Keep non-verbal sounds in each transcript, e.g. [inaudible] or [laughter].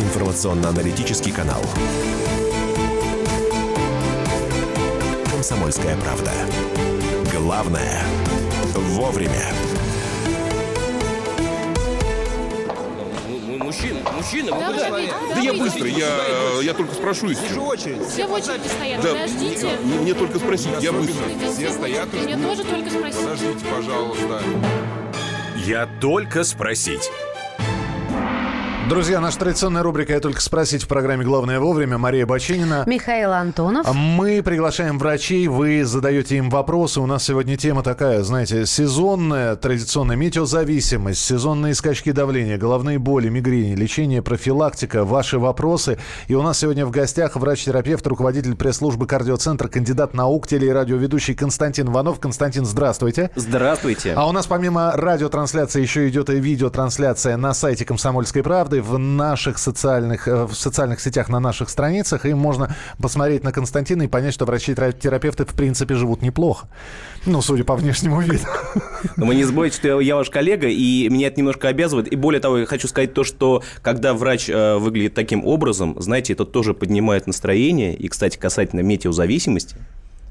информационно-аналитический канал. «Комсомольская правда». Главное – вовремя. Мужчина, мужчина, вы Да, куда? вы- Да да я вы- быстро, я, я только спрошу Вижу еще. очередь. Все в очереди стоят, Да, подождите. мне, мне только спросить, я быстро. Все стоят и Мне ждут. тоже только спросить. Подождите, пожалуйста. Я только спросить. Друзья, наша традиционная рубрика «Я только спросить» в программе «Главное вовремя». Мария Бочинина. Михаил Антонов. Мы приглашаем врачей, вы задаете им вопросы. У нас сегодня тема такая, знаете, сезонная, традиционная метеозависимость, сезонные скачки давления, головные боли, мигрени, лечение, профилактика, ваши вопросы. И у нас сегодня в гостях врач-терапевт, руководитель пресс-службы кардиоцентра, кандидат наук, телерадиоведущий Константин Иванов. Константин, здравствуйте. Здравствуйте. А у нас помимо радиотрансляции еще идет и видеотрансляция на сайте «Комсомольской правды» в наших социальных, э, в социальных сетях, на наших страницах. И можно посмотреть на Константина и понять, что врачи-терапевты в принципе живут неплохо. Ну, судя по внешнему виду. Но вы не забывайте, что я, я ваш коллега, и меня это немножко обязывает. И более того, я хочу сказать то, что когда врач э, выглядит таким образом, знаете, это тоже поднимает настроение. И, кстати, касательно метеозависимости,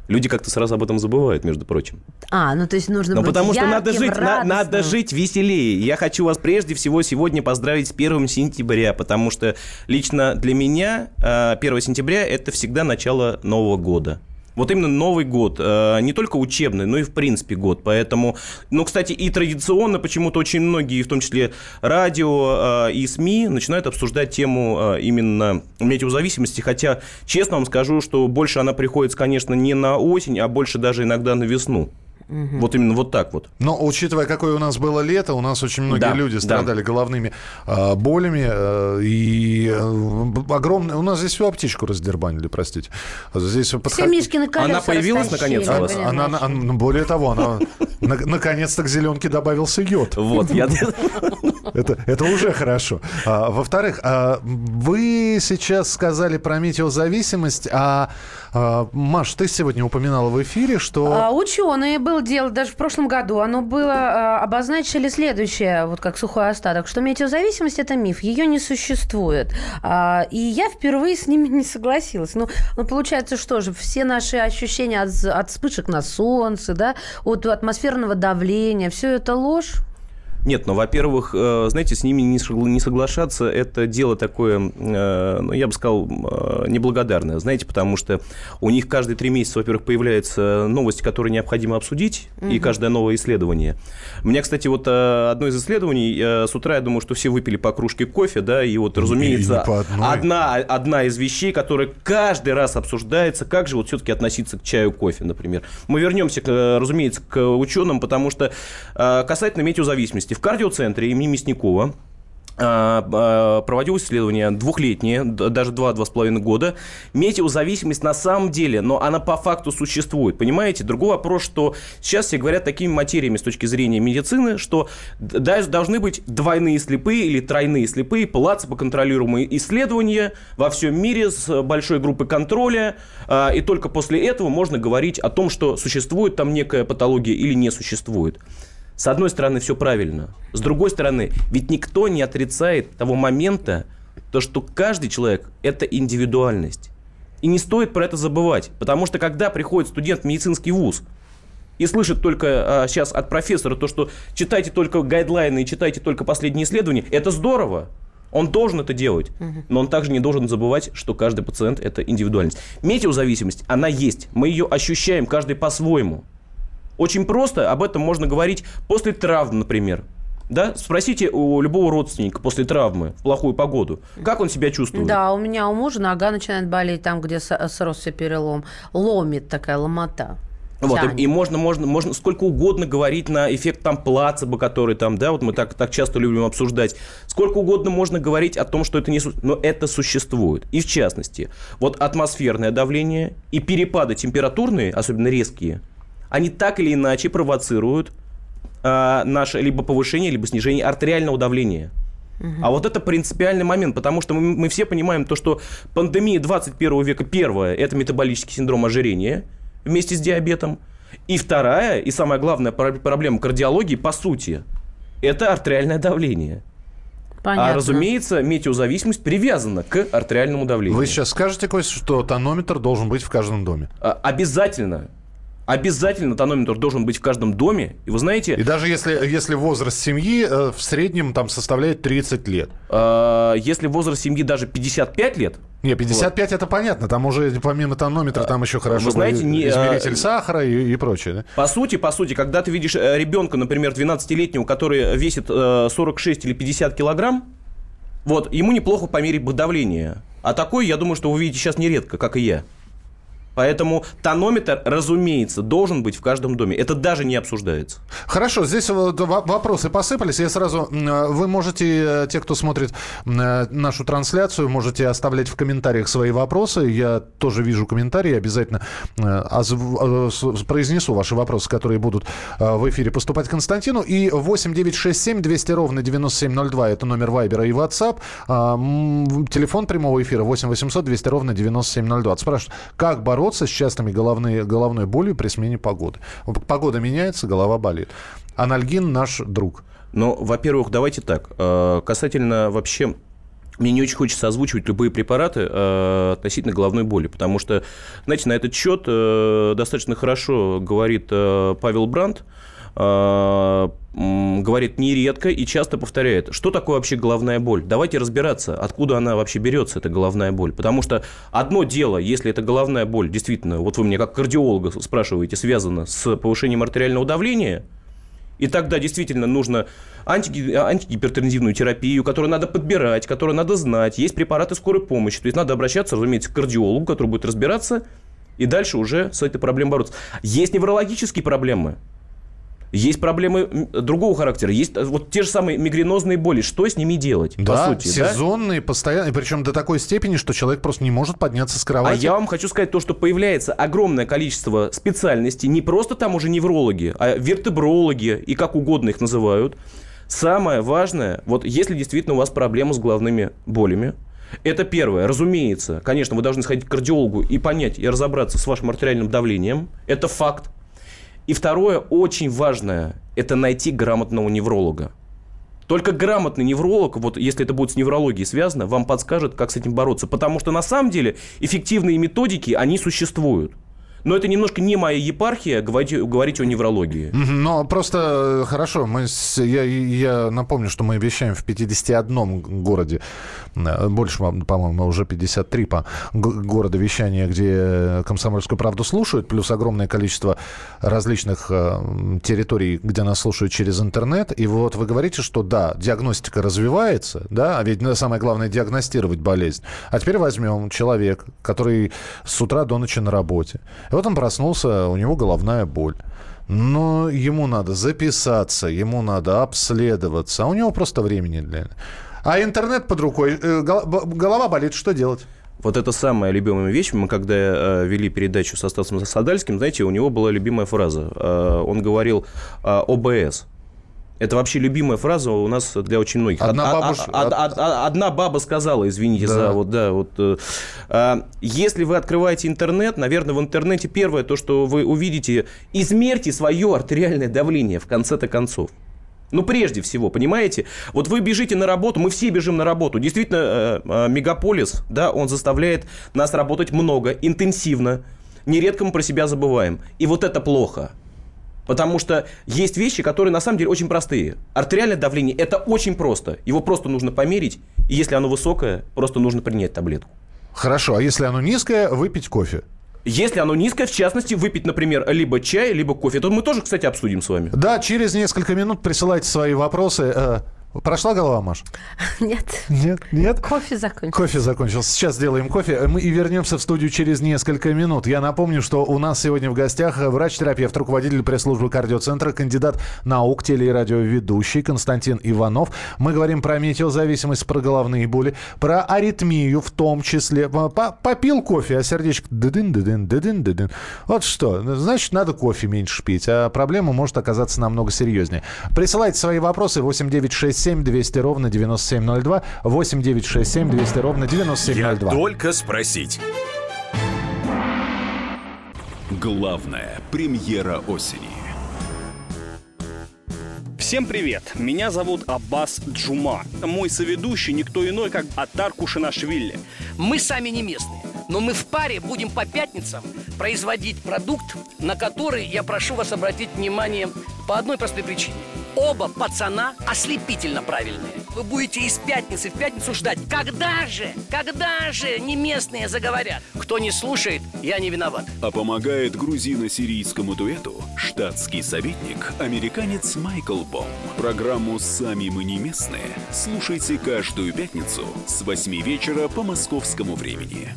люди как-то сразу об этом забывают, между прочим. А, ну то есть нужно Ну, быть потому что надо ярким, жить, на- надо жить веселее. Я хочу вас прежде всего сегодня поздравить с 1 сентября, потому что лично для меня э, 1 сентября – это всегда начало Нового года. Вот именно Новый год, э, не только учебный, но и в принципе год. Поэтому, ну, кстати, и традиционно почему-то очень многие, в том числе радио э, и СМИ, начинают обсуждать тему э, именно метеозависимости. Хотя, честно вам скажу, что больше она приходится, конечно, не на осень, а больше даже иногда на весну. Вот именно вот так вот. Но учитывая, какое у нас было лето, у нас очень многие Да, люди да. страдали головными э, болями. э, и э, огромное... У нас здесь всю аптечку раздербанили, простите. Здесь подход- Все Мишкины колеса Она появилась, наконец, у вас? понимаешь? Она, она- она- ну, более того, она, на- наконец-то к зеленке добавился йод. Вот, я... [laughs] Это, это уже хорошо. А, во-вторых, а, вы сейчас сказали про метеозависимость, а, а, Маш, ты сегодня упоминала в эфире, что... А, Ученые было дело даже в прошлом году. Оно было а, обозначили следующее, вот как сухой остаток, что метеозависимость это миф, ее не существует. А, И я впервые с ними [laughs] не согласилась. Ну, ну получается, что же, все наши ощущения от, от вспышек на солнце, да, от атмосферного давления, все это ложь. Нет, ну, во-первых, э, знаете, с ними не согла- не соглашаться – это дело такое, э, ну, я бы сказал, э, неблагодарное, знаете, потому что у них каждые три месяца, во-первых, появляются новости, которые необходимо обсудить, и каждое новое исследование. У меня, кстати, вот одно из исследований, с утра я думаю, что все выпили по кружке кофе, да, и вот, разумеется, не по одной. одна, одна из вещей, которая каждый раз обсуждается, как же вот все-таки относиться к чаю, кофе, например. Мы вернемся, разумеется, к ученым, потому что касательно метеозависимости. В кардиоцентре имени Мясникова а, а, проводилось исследование двухлетнее, даже два-два с половиной года. Метеозависимость на самом деле, но она по факту существует, понимаете? Другой вопрос, что сейчас все говорят такими материями с точки зрения медицины, что д- да- должны быть двойные слепые или тройные слепые, плацебо-контролируемые исследования во всем мире с большой группой контроля, а, и только после этого можно говорить о том, что существует там некая патология или не существует. С одной стороны, все правильно. С другой стороны, ведь никто не отрицает того момента, то, что каждый человек – это индивидуальность. И не стоит про это забывать. Потому что, когда приходит студент в медицинский вуз и слышит только а, сейчас от профессора то, что читайте только гайдлайны и читайте только последние исследования, это здорово. Он должен это делать. Но он также не должен забывать, что каждый пациент – это индивидуальность. Метеозависимость, она есть. Мы ее ощущаем каждый по-своему. Очень просто об этом можно говорить после травм, например. Да? Спросите у любого родственника после травмы в плохую погоду, как он себя чувствует. Да, у меня у мужа нога начинает болеть там, где сросся перелом. Ломит такая ломота. Вот, и, и можно, можно, можно сколько угодно говорить на эффект там плацебо, который там, да, вот мы так, так часто любим обсуждать. Сколько угодно можно говорить о том, что это не... Но это существует. И в частности, вот атмосферное давление и перепады температурные, особенно резкие, они так или иначе провоцируют а, наше либо повышение, либо снижение артериального давления. А вот это принципиальный момент, потому что мы, мы все понимаем то, что пандемия 21 века первая – это метаболический синдром ожирения вместе с диабетом. И вторая, и самая главная про- проблема кардиологии, по сути, это артериальное давление. Понятно. А, разумеется, метеозависимость привязана к артериальному давлению. Вы сейчас скажете, Кость, что тонометр должен быть в каждом доме? А, Обязательно. Обязательно тонометр должен быть в каждом доме. И вы знаете, И даже если, если возраст семьи э, в среднем там составляет 30 лет. а, если возраст семьи даже 55 лет, Не, 55 это понятно, там уже помимо тонометра там еще хорошо вы знаете, не, измеритель а, сахара и, и прочее. да? По сути, по сути, когда ты видишь э, ребенка, например, 12-летнего, который весит э, 46 или 50 килограмм, вот, ему неплохо померить бы давление. А такой, я думаю, что вы видите сейчас нередко, как и я. Поэтому тонометр, разумеется, должен быть в каждом доме. Это даже не обсуждается. Хорошо, здесь вот во- вопросы посыпались. Я сразу... э, Вы можете, э, те, кто смотрит э, нашу трансляцию, можете оставлять в комментариях свои вопросы. Я тоже вижу комментарии, обязательно произнесу ваши вопросы, которые будут в эфире поступать Константину. И 8 9 6 7 200 ровно 9702 это номер Вайбера и WhatsApp. А, Телефон прямого эфира 8 800 200 ровно 9702. Спрашивают, как бороться с частыми головные, головной болью при смене погоды? Погода меняется, голова болит. Анальгин наш друг. Но, во-первых, давайте так. э, Касательно вообще мне не очень хочется озвучивать любые препараты э, относительно головной боли, потому что, знаете, на этот счет э, достаточно хорошо говорит э, Павел Брандт, говорит нередко и часто повторяет, что такое вообще головная боль. Давайте разбираться, откуда она вообще берется, эта головная боль. Потому что одно дело, если эта головная боль действительно, вот вы мне как кардиолога спрашиваете, связана с повышением артериального давления, и тогда действительно нужно антиги- антигипертензивную терапию, которую надо подбирать, которую надо знать. Есть препараты скорой помощи. То есть надо обращаться, разумеется, к кардиологу, который будет разбираться, и дальше уже с этой проблемой бороться. Есть неврологические проблемы. Есть проблемы другого характера. Есть э, вот те же самые мигренозные боли. Что с ними делать, Да, по сути? да? сезонные, постоянные, причем до такой степени, что человек просто не может подняться с А кровати. я вам хочу сказать то, что появляется огромное количество специальностей, не просто там уже неврологи, а вертебрологи и как угодно их называют. Самое важное, вот если действительно у вас проблема с головными болями, это первое. Разумеется, конечно, вы должны сходить к кардиологу и понять, и разобраться с вашим артериальным давлением. Это факт. И второе, очень важное, это найти грамотного невролога. Только грамотный невролог, вот если это будет с неврологией связано, вам подскажет, как с этим бороться. Потому что на самом деле эффективные методики, они существуют. Но это немножко не моя епархия говорить, говорить о неврологии. Но просто э, хорошо, мы с- я, я напомню, что мы вещаем в 51 городе, э, больше, по- по-моему, уже 53 по города вещания, где «Комсомольскую правду» слушают, плюс огромное количество различных э, территорий, где нас слушают через интернет. И вот вы говорите, что да, диагностика развивается, да, а ведь ну, самое главное диагностировать болезнь. А теперь возьмем человек, который с утра до ночи на работе. Вот он проснулся, у него головная боль. Но ему надо записаться, ему надо обследоваться, а у него просто времени для. А интернет под рукой, э, голова болит, что делать? Вот это самая любимая вещь. Мы когда э, вели передачу со Стасом Садальским, знаете, у него была любимая фраза. Э, он говорил ОБС. Это вообще любимая фраза у нас для очень многих. Одна Од- бабуш- од- од- од- одна баба сказала, извините Да. за вот, да, вот. э, если вы открываете интернет, наверное, в интернете первое то, что вы увидите, измерьте свое артериальное давление в конце-то концов. Ну, прежде всего, понимаете? Вот вы бежите на работу, мы все бежим на работу. Действительно, э, э, мегаполис, да, он заставляет нас работать много, интенсивно. Нередко мы про себя забываем. И вот это плохо. Потому что есть вещи, которые на самом деле очень простые. Артериальное давление – это очень просто. Его просто нужно померить. И если оно высокое, просто нужно принять таблетку. Хорошо, а если оно низкое, выпить кофе. Если оно низкое, в частности, выпить, например, либо чай, либо кофе. Это мы тоже, кстати, обсудим с вами. Да, через несколько минут присылайте свои вопросы. Прошла голова, Маш? [laughs] Нет, Нет, нет. кофе закончился. Кофе закончился. Сейчас сделаем кофе. Мы и вернемся в студию через несколько минут. Я напомню, что у нас сегодня в гостях врач-терапевт, руководитель пресс-службы кардиоцентра, кандидат наук, теле- и радиоведущий Константин Иванов. Мы говорим про метеозависимость, про головные боли, про аритмию в том числе. По- Попил кофе, а сердечко дыдын, дыдын, дыдын, дыдын. Вот что. Значит, надо кофе меньше пить, а проблема может оказаться намного серьезнее. Присылайте свои вопросы 8967 200 ровно 9702 8967 200 ровно Я 9702. только спросить. Главная премьера осени. Всем привет! Меня зовут Аббас Джума. Мой соведущий никто иной, как Атар Кушинашвили. Мы сами не местные, но мы в паре будем по пятницам производить продукт, на который я прошу вас обратить внимание по одной простой причине. Оба пацана ослепительно правильные. Вы будете из пятницы в пятницу ждать. Когда же, когда же не местные заговорят? Кто не слушает, я не виноват. А помогает грузино-сирийскому дуэту штатский советник, американец Майкл Бом. Программу «Сами мы не местные» слушайте каждую пятницу с 8 вечера по московскому времени.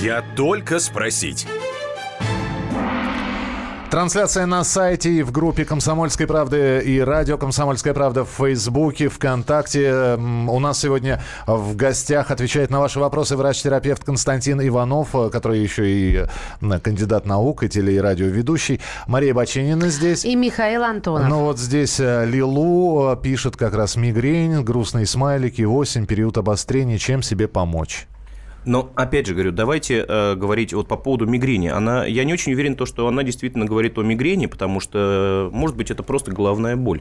Я только спросить. Трансляция на сайте и в группе «Комсомольской правды» и радио «Комсомольская правда» в Фейсбуке, ВКонтакте. М, У нас сегодня в гостях отвечает на ваши вопросы врач-терапевт Константин Иванов, э, который еще и э, кандидат наук, и теле- и радиоведущий. Мария Бачинина здесь. И Михаил Антонов. Ну вот здесь э, Лилу пишет как раз мигрень, грустные смайлики, осень, период обострения. Чем себе помочь? Но, опять же, говорю, давайте э, говорить вот по поводу мигрени. Она, я не очень уверен, то, что она действительно говорит о мигрени, потому что, э, может быть, это просто головная боль.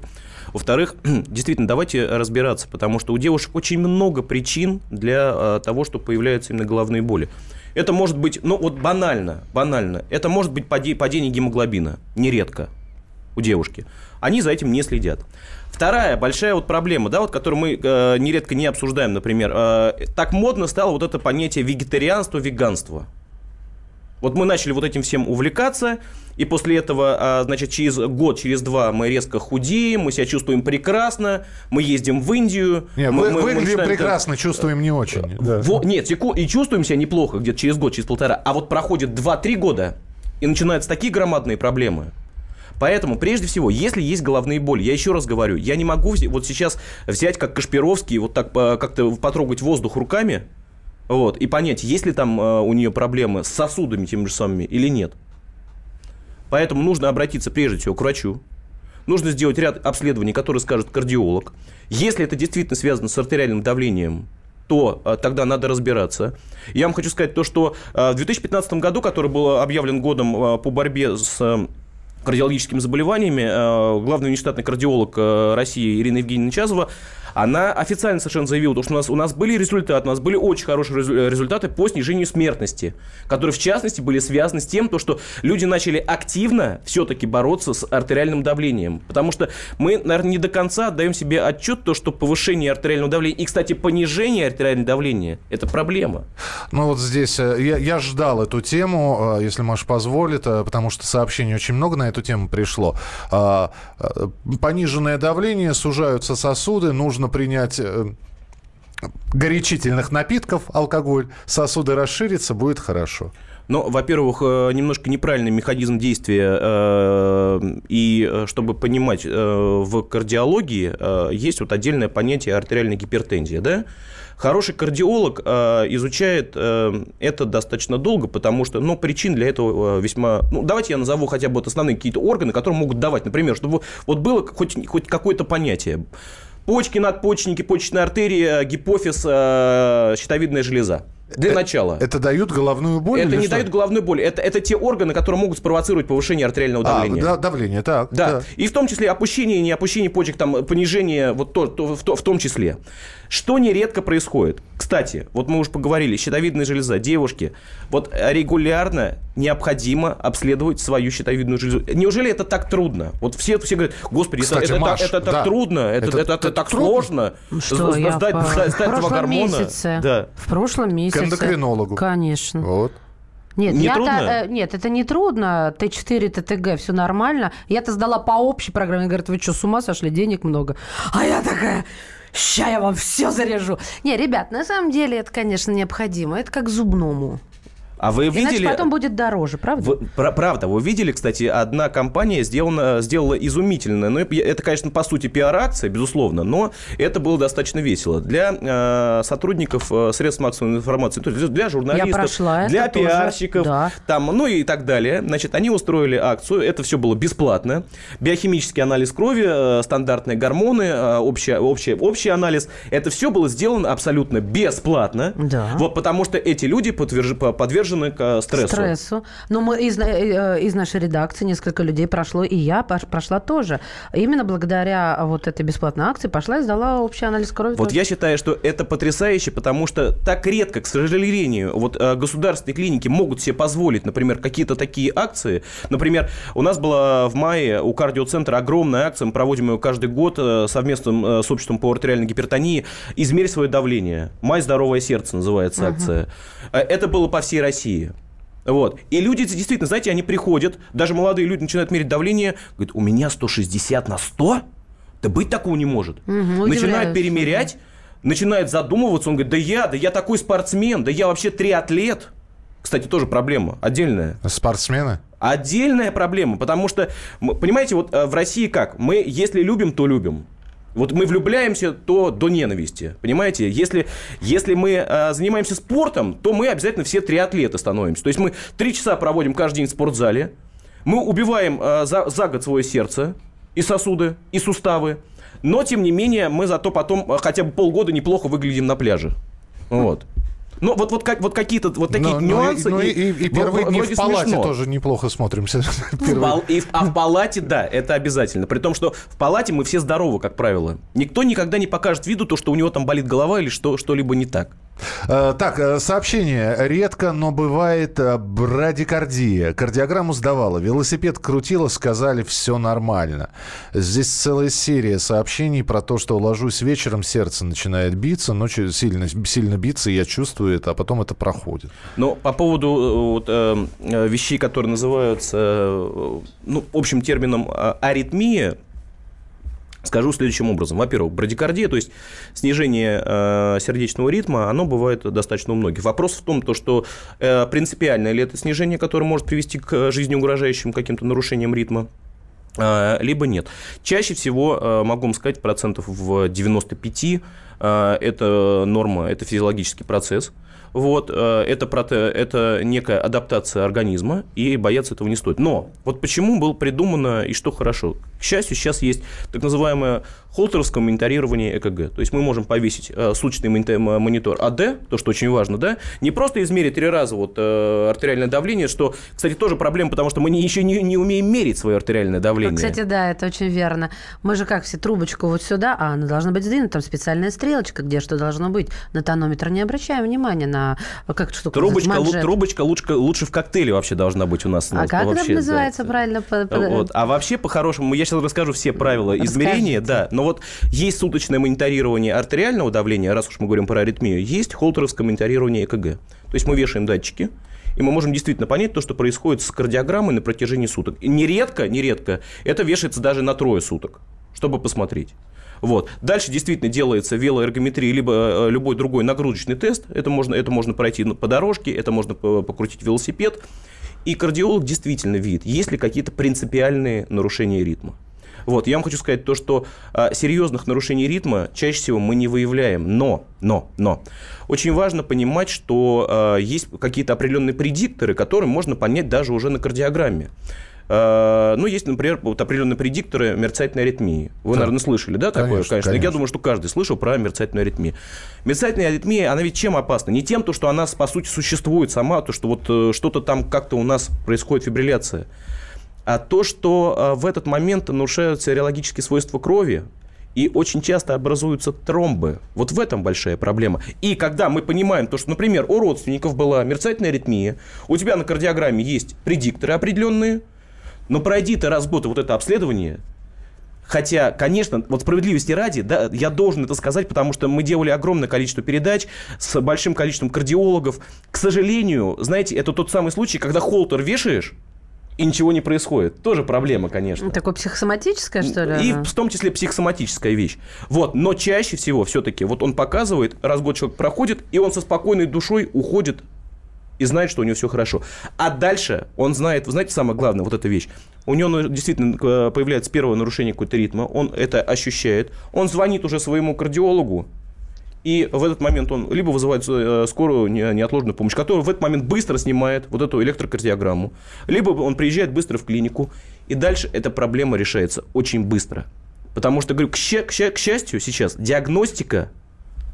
Во-вторых, [clears throat] действительно, давайте разбираться, потому что у девушек очень много причин для э, того, что появляются именно головные боли. Это может быть, ну вот банально, банально, это может быть паде- падение гемоглобина, нередко у девушки. Они за этим не следят. Вторая большая вот проблема, да, вот, которую мы э, нередко не обсуждаем, например, э, так модно стало вот это понятие вегетарианство, веганство. Вот мы начали вот этим всем увлекаться, и после этого, а, значит, через год, через два мы резко худеем, мы себя чувствуем прекрасно, мы ездим в Индию. Не, мы, вы- мы- мы выглядим начинаем- прекрасно, чувствуем не очень. да. Во- нет, и чувствуем себя неплохо где-то через год, через полтора. А вот проходит 2-3 года, и начинаются такие громадные проблемы. Поэтому, прежде всего, если есть головные боли, я еще раз говорю, я не могу вот сейчас взять, как Кашпировский, вот так по- как-то потрогать воздух руками, вот, и понять, есть ли там э, у нее проблемы с сосудами теми же самыми или нет. Поэтому нужно обратиться прежде всего к врачу. Нужно сделать ряд обследований, которые скажет кардиолог. Если это действительно связано с артериальным давлением, то э, тогда надо разбираться. Я вам хочу сказать то, что э, в 2015 году, который был объявлен годом э, по борьбе с э, кардиологическими заболеваниями, э, главный внештатный кардиолог э, России Ирина Евгеньевна Чазова, она официально совершенно заявила, то, что у нас, у нас были результаты, у нас были очень хорошие резу- результаты по снижению смертности, которые, в частности, были связаны с тем, то, что люди начали активно все-таки бороться с артериальным давлением. Потому что мы, наверное, не до конца отдаем себе отчет, то, что повышение артериального давления и, кстати, понижение артериального давления – это проблема. Ну вот здесь э, я, я ждал эту тему, э, если Маша позволит, э, потому что сообщений очень много на эту тему пришло. А, э, Пониженное давление, сужаются сосуды, нужно принять э, горячительных напитков, алкоголь, сосуды расширятся, будет хорошо. Ну, во-первых, э, немножко неправильный механизм действия, э, и чтобы понимать, в кардиологии есть вот отдельное понятие артериальной гипертензии, да? Хороший кардиолог изучает это достаточно долго, потому что, ну, причин для этого весьма... Ну, давайте я назову хотя бы вот основные какие-то органы, которые могут давать, например, чтобы вот было хоть, хоть какое-то понятие. Почки, надпочечники, почечная артерия, гипофиз, э, щитовидная железа. Для начала. Это дают головную боль? Это не что? дает головной боли. Это, это те органы, которые могут спровоцировать повышение артериального А, давления. да, давление, так. Да. И в том числе опущение, не опущение почек, там, понижение, вот то, то- в, то- в том числе. Что нередко происходит? Кстати, вот мы уже поговорили, щитовидная железа, девушки, вот регулярно необходимо обследовать свою щитовидную железу. Неужели это так трудно? Вот все, все говорят, господи, это- Кстати, это, Маш, это, так да. трудно, это, Это- это, это это так трудно. сложно. Ну Что, С- я сдать- по- сдать в этого прошлом гормона. месяце. Да. В прошлом месяце. эндокринологу. Конечно. Вот. Нет, Не я-то, трудно? э, нет, это не трудно. Т4, ТТГ, все нормально. Я-то сдала по общей программе. Говорят, вы что, с ума сошли? Денег много. А я такая, ща я вам все заряжу. Не, ребят, на самом деле это, конечно, необходимо. Это как зубному. А вы Иначе видели... потом будет дороже, правда? Вы- пра- правда, вы видели, кстати, одна компания сделана, сделала изумительно. Ну, это, конечно, по сути пиар-акция, безусловно, но это было достаточно весело. Для э, сотрудников э, средств массовой информации, то есть для журналистов, для тоже, пиарщиков, да. там, ну и так далее. Значит, они устроили акцию, это все было бесплатно. Биохимический анализ крови, э, стандартные гормоны, э, общий, общий, общий анализ. Это все было сделано абсолютно бесплатно. Да. Вот потому что эти люди подверж- по- подвержены подвержены к э, стрессу. Стрессу. Но мы из, э, из нашей редакции несколько людей прошло, и я прошла тоже. Именно благодаря вот этой бесплатной акции пошла и сдала общий анализ крови. Вот тоже. я считаю, что это потрясающе, потому что так редко, к сожалению, вот э, государственные клиники могут себе позволить, например, какие-то такие акции. Например, у нас была в мае у кардиоцентра огромная акция, мы проводим ее каждый год э, совместно э, с обществом по артериальной гипертонии. «Измерь свое давление». «Май здоровое сердце» называется акция. Э, Это было по всей России. Вот. И люди, действительно, знаете, они приходят, даже молодые люди начинают мерить давление, говорят, у меня 160 на 100? Да быть такого не может. Мгм, Начинают перемерять, начинает задумываться, он говорит, да я, да я такой спортсмен, да я вообще триатлет. Кстати, тоже проблема отдельная. Спортсмены? Отдельная проблема, потому что, понимаете, вот э, в России как? Мы, если любим, то любим. Вот мы влюбляемся, то до ненависти. Понимаете? Если, если мы э, занимаемся спортом, то мы обязательно все триатлеты становимся. То есть мы три часа проводим каждый день в спортзале, мы убиваем э, за, за год свое сердце и сосуды, и суставы, но, тем не менее, мы зато потом э, хотя бы полгода неплохо выглядим на пляже. Вот. Ну, вот, вот, как, вот какие-то вот такие Ну, ну и- нюансы. Ну, и, и- и первые в- дни в палате смешно. тоже неплохо смотримся. В [laughs] Первые- пал- и в- а в [laughs] палате, да, это обязательно. При том, что в палате мы все здоровы, как правило. Никто никогда не покажет виду то, что у него там болит голова или что, что-либо не так. Э, Так, э, сообщение. Редко, но бывает э, брадикардия. Кардиограмму сдавала. Велосипед крутила, сказали, все нормально. Здесь целая серия сообщений про то, что ложусь вечером, сердце начинает биться, ночью сильно, сильно биться, я чувствую это, а потом это проходит. Но по поводу вот, э, вещей, которые называются ну, общим термином аритмия, скажу следующим образом. Во-первых, брадикардия, то есть снижение э, сердечного ритма, оно бывает достаточно у многих. Вопрос в том, то, что э, принципиальное ли это снижение, которое может привести к жизнеугрожающим каким-то нарушениям ритма, э, либо нет. Чаще всего, э, могу вам сказать, процентов в 95 э, это норма, это физиологический процесс. Вот, э, это, проте- это некая адаптация организма, и бояться этого не стоит. Но вот почему было придумано и что хорошо? К счастью, сейчас есть так называемое холтеровское мониторирование ЭКГ. То есть мы можем повесить э, суточный монитор АД, то, что очень важно, да, не просто измерить три раза вот, э, артериальное давление, что, кстати, тоже проблема, потому что мы не- еще не, не умеем мерить свое артериальное давление. Кстати, да, это очень верно. Мы же как все трубочку вот сюда, а она должна быть сдвинута, там специальная стрелочка, где что должно быть. На тонометр не обращаем внимания на как штука Трубочка, лу- трубочка лучше, лучше в коктейле вообще должна быть у нас. А как вообще, это называется да. правильно? Вот. А вообще, по-хорошему, я сейчас расскажу все правила измерения, Расскажите. да. Но вот есть суточное мониторирование артериального давления, раз уж мы говорим про аритмию, есть холтеровское мониторирование ЭКГ. То есть мы вешаем датчики, и мы можем действительно понять то, что происходит с кардиограммой на протяжении суток. И нередко, нередко это вешается даже на трое суток, чтобы посмотреть. Вот. Дальше действительно делается велоэргометрия, либо э, любой другой нагрузочный тест. Это можно, это можно пройти по дорожке, это можно по- покрутить велосипед. И кардиолог действительно видит, есть ли какие-то принципиальные нарушения ритма. Вот, я вам хочу сказать то, что а, серьезных нарушений ритма чаще всего мы не выявляем. Но, но, но. Очень важно понимать, что а, есть какие-то определенные предикторы, которые можно понять даже уже на кардиограмме. А, ну, есть, например, вот определенные предикторы мерцательной аритмии. Вы, Да. наверное, слышали, да, такое? Конечно, конечно. конечно. Я думаю, что каждый слышал про мерцательную аритмию. Мерцательная аритмия, она ведь чем опасна? Не тем, то, что она, по сути, существует сама, то, что вот э, что-то там как-то у нас происходит фибрилляция а то, что а, в этот момент нарушаются реологические свойства крови, и очень часто образуются тромбы. Вот в этом большая проблема. И когда мы понимаем то, что, например, у родственников была мерцательная аритмия, у тебя на кардиограмме есть предикторы определенные, но пройди ты раз в год вот это обследование, Хотя, конечно, вот справедливости ради, да, я должен это сказать, потому что мы делали огромное количество передач с большим количеством кардиологов. К сожалению, знаете, это тот самый случай, когда холтер вешаешь, и ничего не происходит. Тоже проблема, конечно. Такое психосоматическое, что ли? И в том числе психосоматическая вещь. Вот. Но чаще всего все-таки вот он показывает, раз в год человек проходит, и он со спокойной душой уходит и знает, что у него все хорошо. А дальше он знает, вы знаете, самое главное, вот эта вещь. У него ну, действительно э, появляется первое нарушение какой-то ритма, он это ощущает, он звонит уже своему кардиологу, и в этот момент он либо вызывает э, скорую не- неотложную помощь, которая в этот момент быстро снимает вот эту электрокардиограмму, либо он приезжает быстро в клинику, и дальше эта проблема решается очень быстро. Потому что, говорю, к, к счастью, сейчас диагностика,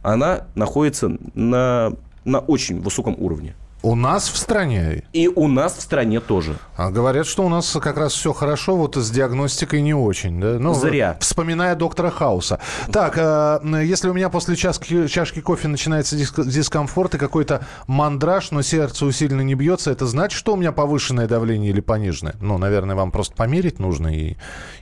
она находится на, на очень высоком уровне. У нас в стране? И у нас в стране тоже. А говорят, что у нас как раз все хорошо, вот с диагностикой не очень. Да? Ну, Зря. Вспоминая доктора Хауса. Так, э, если у меня после чашки, чашки кофе начинается диск, дискомфорт и какой-то мандраж, но сердце усиленно не бьется, это значит, что у меня повышенное давление или пониженное? Ну, наверное, вам просто померить нужно и,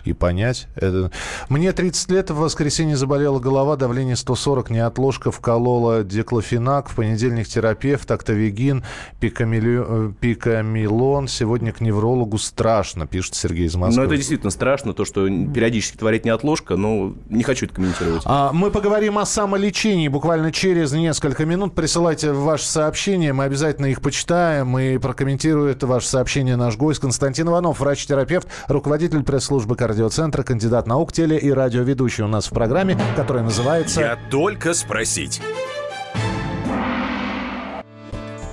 и понять. Это... Мне 30 лет, в воскресенье заболела голова, давление 140, неотложка, вколола деклофенак, в понедельник терапевт, октавигин, э, пикамилон. Сегодня к неврологу страшно, пишет Сергей из Москвы. Но это действительно страшно, то, что периодически творит неотложка, но не хочу это комментировать. А, мы поговорим о самолечении буквально через несколько минут. Присылайте ваши сообщения, мы обязательно их почитаем и прокомментирует ваше сообщение наш гость Константин Иванов, врач-терапевт, руководитель пресс-службы кардиоцентра, кандидат наук, теле- и радиоведущий у нас в программе, которая называется... Я только спросить.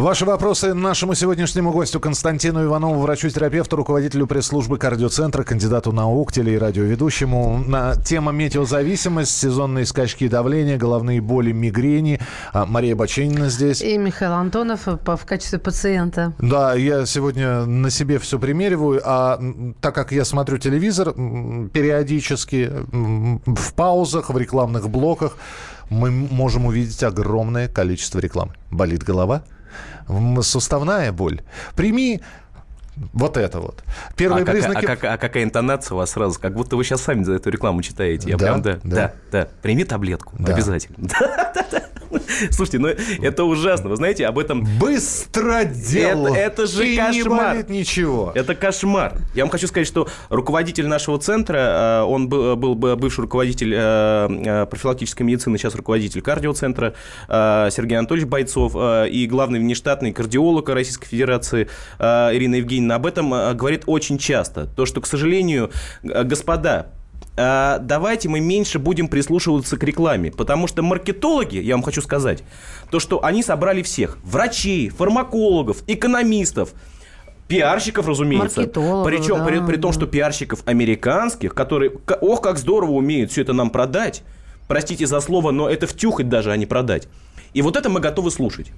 Ваши вопросы нашему сегодняшнему гостю Константину Иванову, врачу-терапевту, руководителю пресс-службы кардиоцентра, кандидату наук, теле- и радиоведущему. На тема метеозависимость, сезонные скачки давления, головные боли, мигрени. А, Мария Баченина здесь. И Михаил Антонов по- в качестве пациента. Да, я сегодня на себе все примериваю, а так как я смотрю телевизор периодически, в паузах, в рекламных блоках, мы можем увидеть огромное количество рекламы. Болит голова? Суставная боль. Прими вот это вот. Первые а, как- признаки... а как- а какая интонация у вас сразу? Как будто вы сейчас сами за эту рекламу читаете. Я Да, прям, да, да. да, да. Прими таблетку. Да. Обязательно. [laughs] [laughs] Слушайте, ну это ужасно. Вы знаете, об этом... Быстро делал. Это, это же не кошмар. болит ничего. Это кошмар. Я вам хочу сказать, что руководитель нашего центра, э, он был, был бы бывший руководитель э, э, профилактической медицины, сейчас руководитель кардиоцентра Сергей Анатольевич Бойцов и главный внештатный кардиолог Российской Федерации Ирина Евгеньевна об этом говорит очень часто. То, что, к сожалению, господа, давайте мы меньше будем прислушиваться к рекламе, потому что маркетологи, я вам хочу сказать, то, что они собрали всех, врачей, фармакологов, экономистов, пиарщиков, разумеется. Причем да, при, при том, что пиарщиков американских, которые, ох, как здорово умеют все это нам продать. Простите за слово, но это втюхать даже, а не продать. И вот это мы готовы слушать.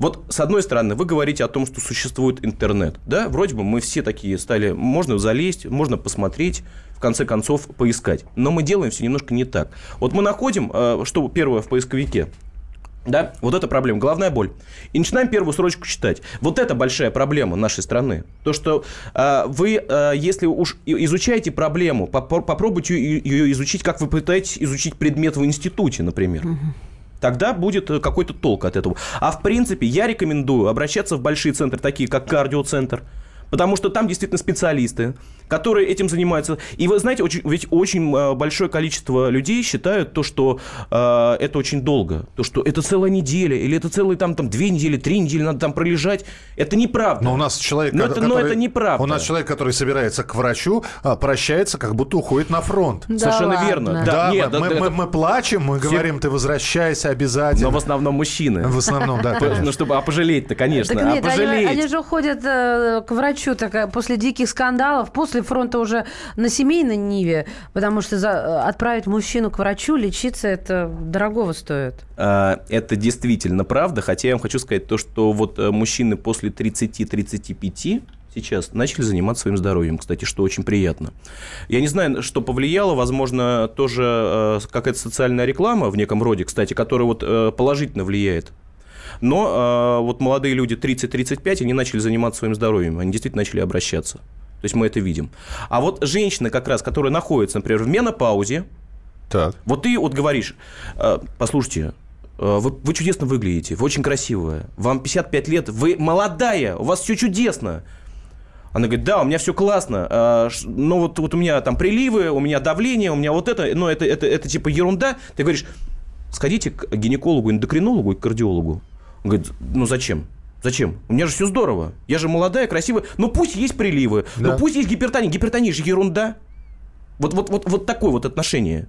Вот, с одной стороны, вы говорите о том, что существует интернет. Да, вроде бы мы все такие стали, можно залезть, можно посмотреть, в конце концов поискать. Но мы делаем все немножко не так. Вот мы находим, э, что первое в поисковике, да, вот эта проблема, головная боль. И начинаем первую строчку читать. Вот это большая проблема нашей страны. То, что э, вы, э, если уж изучаете проблему, попро- попробуйте ее изучить, как вы пытаетесь изучить предмет в институте, например. Тогда будет э, какой-то толк от этого. А в принципе, я рекомендую обращаться в большие центры, такие как кардиоцентр, потому что там действительно специалисты, которые этим занимаются. И вы знаете, очень, ведь очень э, большое количество людей считают то, что э, это очень долго, то, что это целая неделя, или это целые там, там две недели, три недели надо там пролежать. Это неправда. Но у нас человек, Но это- но это неправда. У нас человек, который собирается к врачу, а, прощается, как будто уходит на фронт. Да Совершенно ладно. верно. Да, Да, мы, нет, мы, да, мы- это- мы плачем, мы Все- говорим, ты возвращайся обязательно. но в основном мужчины. В основном, да, [laughs] конечно. Ну, чтобы, а пожалеть-то, конечно. Так нет, а они, пожалеть. они же уходят э, к врачу так, э, после диких скандалов, после фронта уже на семейной ниве, потому что за- э, отправить мужчину к врачу лечиться это дорогого стоит. А, Это действительно правда, хотя я вам хочу сказать то, что вот э, мужчины после 30-35 сейчас начали заниматься своим здоровьем, кстати, что очень приятно. Я не знаю, что повлияло, возможно, тоже какая-то социальная реклама в неком роде, кстати, которая вот положительно влияет. Но э, вот молодые люди 30-35, они начали заниматься своим здоровьем, они действительно начали обращаться. То есть мы это видим. А вот женщины как раз, которые находятся, например, в менопаузе, Так. вот ты вот говоришь, э, послушайте, э, вы, вы чудесно выглядите, вы очень красивая, вам 55 лет, вы молодая, у вас все чудесно. Она говорит, да, у меня все классно, а, но вот, вот у меня там приливы, у меня давление, у меня вот это, но это, это, это типа ерунда. Ты говоришь, сходите к гинекологу, эндокринологу и кардиологу. Он говорит, ну зачем? Зачем? У меня же все здорово. Я же молодая, красивая. Ну пусть есть приливы, Да. ну пусть есть гипертония. Гипертония же ерунда. Вот, вот, вот, вот такое вот отношение.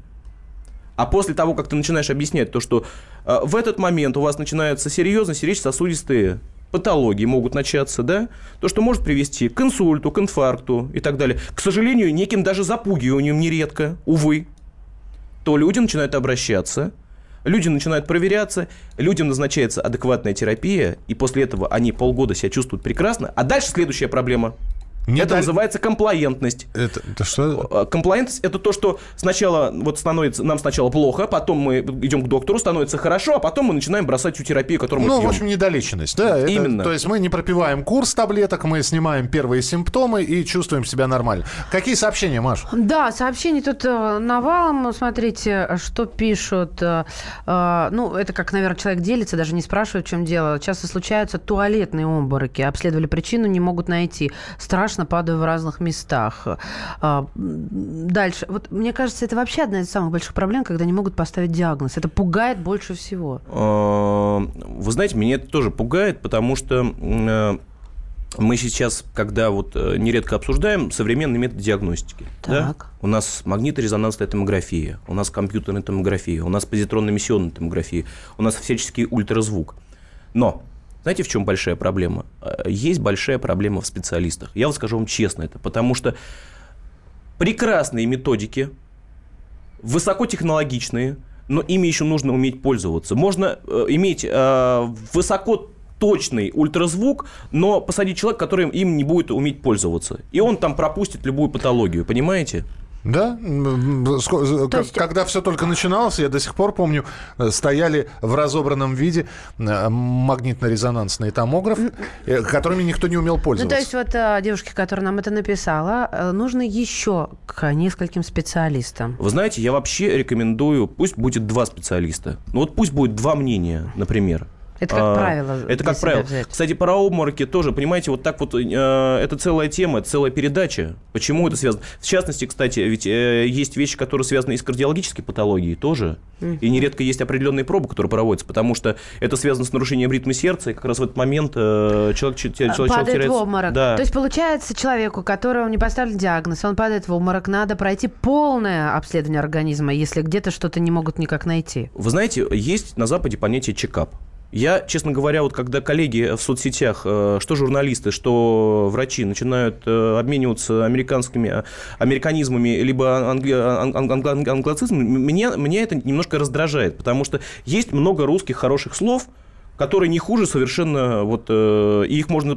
А после того, как ты начинаешь объяснять то, что э, в этот момент у вас начинаются серьезные сердечно-сосудистые патологии могут начаться, да, то, что может привести к инсульту, к инфаркту и так далее. К сожалению, неким даже запугиванием нередко, увы, то люди начинают обращаться, люди начинают проверяться, людям назначается адекватная терапия, и после этого они полгода себя чувствуют прекрасно. А дальше следующая проблема. Не это называется комплаентность. Это, это что? Э, Комплаентность – это то, что сначала вот становится, нам сначала плохо, потом мы идем к доктору, становится хорошо, а потом мы начинаем бросать всю терапию, которую мы Ну, пьем. в общем, недолеченность, да? это- Именно. То есть мы не пропиваем курс таблеток, мы снимаем первые симптомы и чувствуем себя нормально. Какие сообщения, Маш? Да, сообщений тут э, навалом. Смотрите, что пишут. Э, ну, это как, наверное, человек делится, даже не спрашивает, в чем дело. Часто случаются туалетные обмороки. Обследовали причину, не могут найти. Страшно, падаю в разных местах. А, Дальше. Вот мне кажется, это вообще одна из самых больших проблем, когда не могут поставить диагноз. Это пугает больше всего. Э, Вы знаете, меня это тоже пугает, потому что э, мы сейчас, когда вот э, нередко обсуждаем современные методы диагностики. да? Так. У нас магниторезонансная томография, у нас компьютерная томография, у нас позитронно-эмиссионная томография, у нас всяческий ультразвук. Но знаете, в чем большая проблема? Э, Есть большая проблема в специалистах. Я вот скажу вам честно это, потому что прекрасные методики, высокотехнологичные, но ими еще нужно уметь пользоваться. Можно э, иметь э, высокоточный ультразвук, но посадить человека, который им не будет уметь пользоваться. И он там пропустит любую патологию, понимаете? Да? К- есть- Когда все только начиналось, я до сих пор помню, э, стояли в разобранном виде э, магнитно-резонансные томографы, э, которыми никто не умел Ну, пользоваться. то есть вот девушке, которая нам это написала, нужно еще к нескольким специалистам. Вы знаете, я вообще рекомендую, пусть будет два специалиста. Ну вот пусть будет два мнения, например. Это как А, правило Это как правило. взять. Кстати, про обмороки тоже, понимаете, вот так вот, э, это целая тема, целая передача. Почему это связано? В частности, кстати, ведь э, есть вещи, которые связаны и с кардиологической патологией тоже. И нередко есть определенные пробы, которые проводятся, потому что это связано с нарушением ритма сердца, и как раз в этот момент э, человек, че- те- человек, человек падает теряет... в обморок. Да. То есть, получается, человеку, которому не поставили диагноз, он падает в обморок, надо пройти полное обследование организма, если где-то что-то не могут никак найти. Вы знаете, есть на Западе понятие чекап. Я, честно говоря, вот когда коллеги в соцсетях, э, что журналисты, что врачи начинают э, обмениваться американскими э, американизмами либо англи- ан- ан- ан- англоцизмами, меня, меня это немножко раздражает, потому что есть много русских хороших слов, которые не хуже совершенно, вот, э, их можно...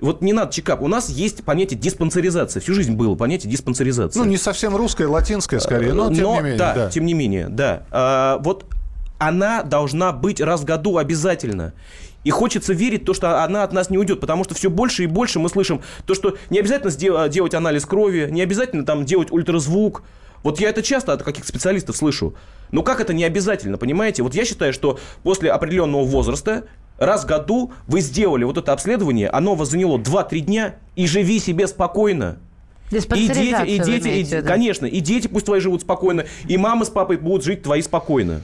Вот не надо чекап. У нас есть понятие диспансеризации. Всю жизнь было понятие диспансеризации. Ну, не совсем русская, латинская скорее, но, тем не менее. да, да. тем не менее, да. А, вот она должна быть раз в году обязательно. И хочется верить, то, что она от нас не уйдет, потому что все больше и больше мы слышим то, что не обязательно делать анализ крови, не обязательно там делать ультразвук. Вот я это часто от каких специалистов слышу. Но как это не обязательно, понимаете? Вот я считаю, что после определенного возраста раз в году вы сделали вот это обследование, оно вас заняло 2-3 дня, и живи себе спокойно. И дети, и дети, и- виду? конечно, и дети пусть твои живут спокойно, и мама с папой будут жить твои спокойно.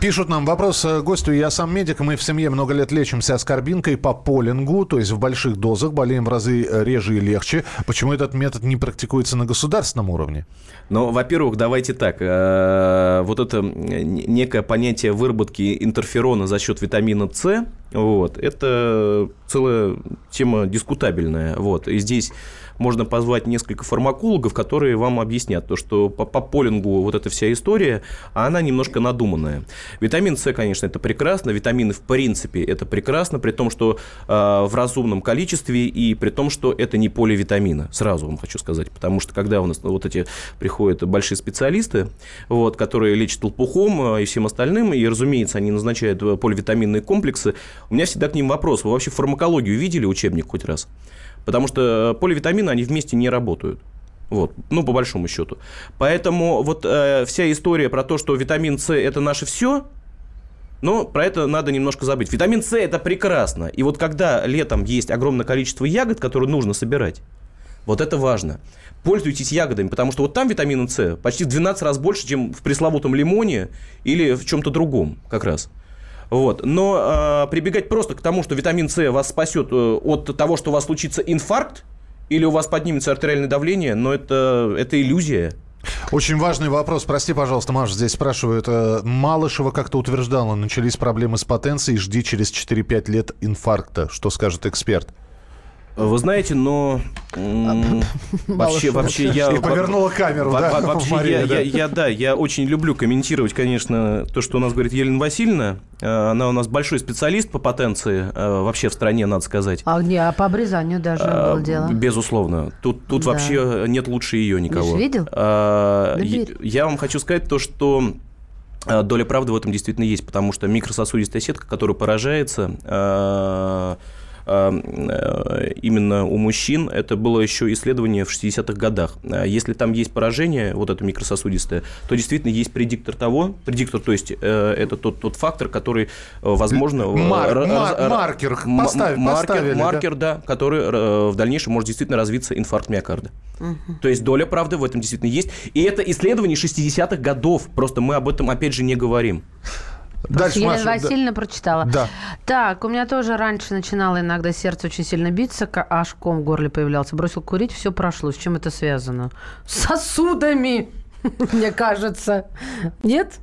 Пишут нам вопрос э, гостю. Я сам медик, мы в семье много лет лечимся аскорбинкой по полингу, то есть в больших дозах, болеем в разы э, реже и легче. Почему этот метод не практикуется на государственном уровне? Но, во-первых, давайте так. э, Вот это некое понятие выработки интерферона за счет витамина С, вот, это целая тема дискутабельная. Вот, и здесь можно позвать несколько фармакологов, которые вам объяснят то, что по, по полингу вот эта вся история, а она немножко надуманная. Витамин С, конечно, это прекрасно, витамины в принципе это прекрасно, при том, что э, в разумном количестве и при том, что это не поливитамины, сразу вам хочу сказать, потому что когда у нас вот эти приходят большие специалисты, вот, которые лечат лопухом э, и всем остальным, и, разумеется, они назначают э, поливитаминные комплексы, у меня всегда к ним вопрос, вы вообще фармакологию видели учебник хоть раз? Потому что э, поливитамины, они вместе не работают. Вот, ну, по большому счету. Поэтому вот э, вся история про то, что витамин С – это наше все, Но про это надо немножко забыть. Витамин С это прекрасно. И вот когда летом есть огромное количество ягод, которые нужно собирать, вот это важно. Пользуйтесь ягодами, потому что вот там витамина С почти в 12 раз больше, чем в пресловутом лимоне или в чем-то другом как раз. Вот. Но э, прибегать просто к тому, что витамин С вас спасет э, от того, что у вас случится инфаркт, или у вас поднимется артериальное давление, но это, это иллюзия. Очень важный вопрос. Прости, пожалуйста, Маша, здесь спрашивают. э, Малышева как-то утверждала, начались проблемы с потенцией, жди через 4-5 лет инфаркта. Что скажет эксперт? Вы знаете, но вообще, вообще я... И повернула камеру, да, во- Вообще я, да. я, я, да, я очень люблю комментировать, конечно, то, что у нас говорит Елена Васильевна. Э, Она у нас большой специалист по потенции э, вообще в стране, надо сказать. А, не, а по обрезанию даже А, было дело. Безусловно. Тут, тут Да. вообще нет лучше ее никого. Видел? А, я, я вам хочу сказать то, что доля правды в этом действительно есть, потому что микрососудистая сетка, которая поражается, э, именно у мужчин, это было еще исследование в 60-х годах. А Если там есть поражение, вот это микрососудистое, то действительно есть предиктор того, предиктор, то есть э, это тот, тот фактор, который, э, возможно... э, Мар- ра- мар- раз- маркер поставь- маркер, поставили, да? маркер, да, который э, в дальнейшем может действительно развиться инфаркт миокарда. То есть доля правды в этом действительно есть. И это исследование 60-х годов. Просто мы об этом, опять же, не говорим. Дальше, Елена Маша, да. Васильевна прочитала. Да. Так, у меня тоже раньше начинало иногда сердце очень сильно биться, аж ком в горле появлялся. Бросил курить, все прошло. С чем это связано? С сосудами, [laughs] мне кажется. Нет?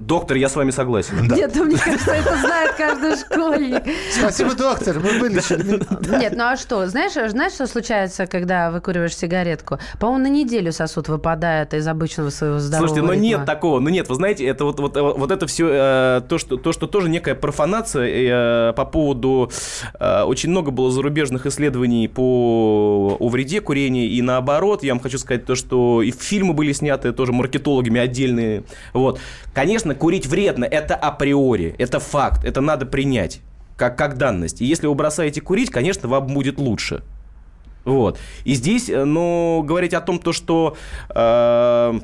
Доктор, я с вами согласен. Нет, ну, мне кажется, это знает каждый школьник. Спасибо, доктор, мы вылечили. Нет, ну а что? Знаешь, знаешь, что случается, когда выкуриваешь сигаретку? По-моему, на неделю сосуд выпадает из обычного своего здорового Слушайте, но ритма. нет такого, ну нет, вы знаете, это вот, вот, вот это все, то, что, то, что тоже некая профанация э, по поводу, э, очень много было зарубежных исследований по о вреде курения, и наоборот, я вам хочу сказать то, что и фильмы были сняты тоже маркетологами отдельные, вот. Конечно, курить вредно, это априори, это факт, это надо принять. Как, как данность. И если вы бросаете курить, конечно, вам будет лучше. Вот. И здесь, э, ну, говорить о том, то, что... э,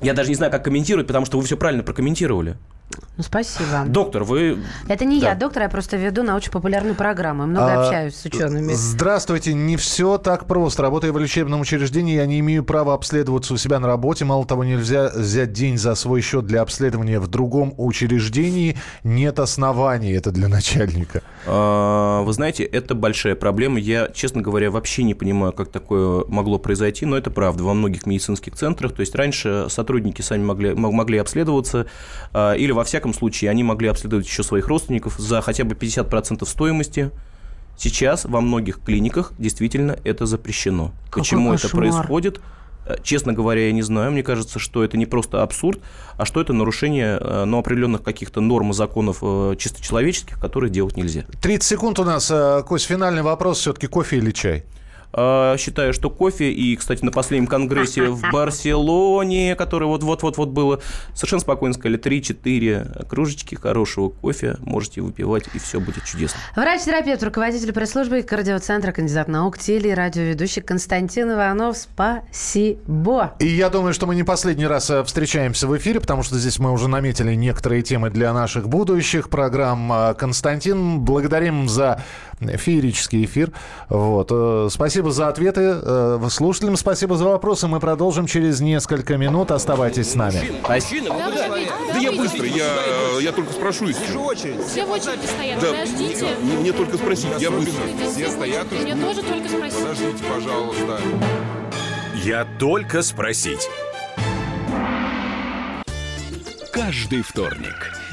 я даже не знаю, как комментировать, потому что вы все правильно прокомментировали. Ну, спасибо. Доктор, вы... Это не Да. я, доктор, я просто веду научно-популярную программу. Много А, общаюсь с учеными. Здравствуйте, не все так просто. Работая в лечебном учреждении, я не имею права обследоваться у себя на работе. Мало того, нельзя взять день за свой счет для обследования в другом учреждении. Нет оснований. Это для начальника. А, Вы знаете, это большая проблема. Я, честно говоря, вообще не понимаю, как такое могло произойти, но это правда во многих медицинских центрах. То есть раньше сотрудники сами могли, могли обследоваться, а, или во всяком случае они могли обследовать еще своих родственников за хотя бы 50% стоимости. Сейчас во многих клиниках действительно это запрещено. Какой Почему это кошмар. происходит? Э, Честно говоря, я не знаю. Мне кажется, что это не просто абсурд, а что это нарушение э, ну, определенных каких-то норм и законов э, чисто человеческих, которые делать нельзя. 30 секунд у нас. Кость, финальный вопрос. Все-таки кофе или чай? А, Считаю, что кофе, и, кстати, на последнем конгрессе в [laughs] Барселоне, который вот-вот-вот-вот было, совершенно спокойно сказали, 3-4 кружечки хорошего кофе можете выпивать, и все будет чудесно. Врач-терапевт, руководитель пресс-службы кардиоцентра, кандидат наук, теле- и радиоведущий Константин Иванов. Спасибо. И я думаю, что мы не последний раз э, встречаемся в эфире, потому что здесь мы уже наметили некоторые темы для наших будущих программ. Э, Константин, благодарим за феерический эфир. Вот. э, Спасибо за ответы. э, Слушателям спасибо за вопросы. Мы продолжим через несколько минут. Оставайтесь с нами. Да я быстро, я, я только спрошу и все. Все в очереди стоят, Да, подождите. мне, мне только спросить, я быстро. Все стоят Мне тоже только спросить. Подождите, пожалуйста. Я только спросить. Каждый вторник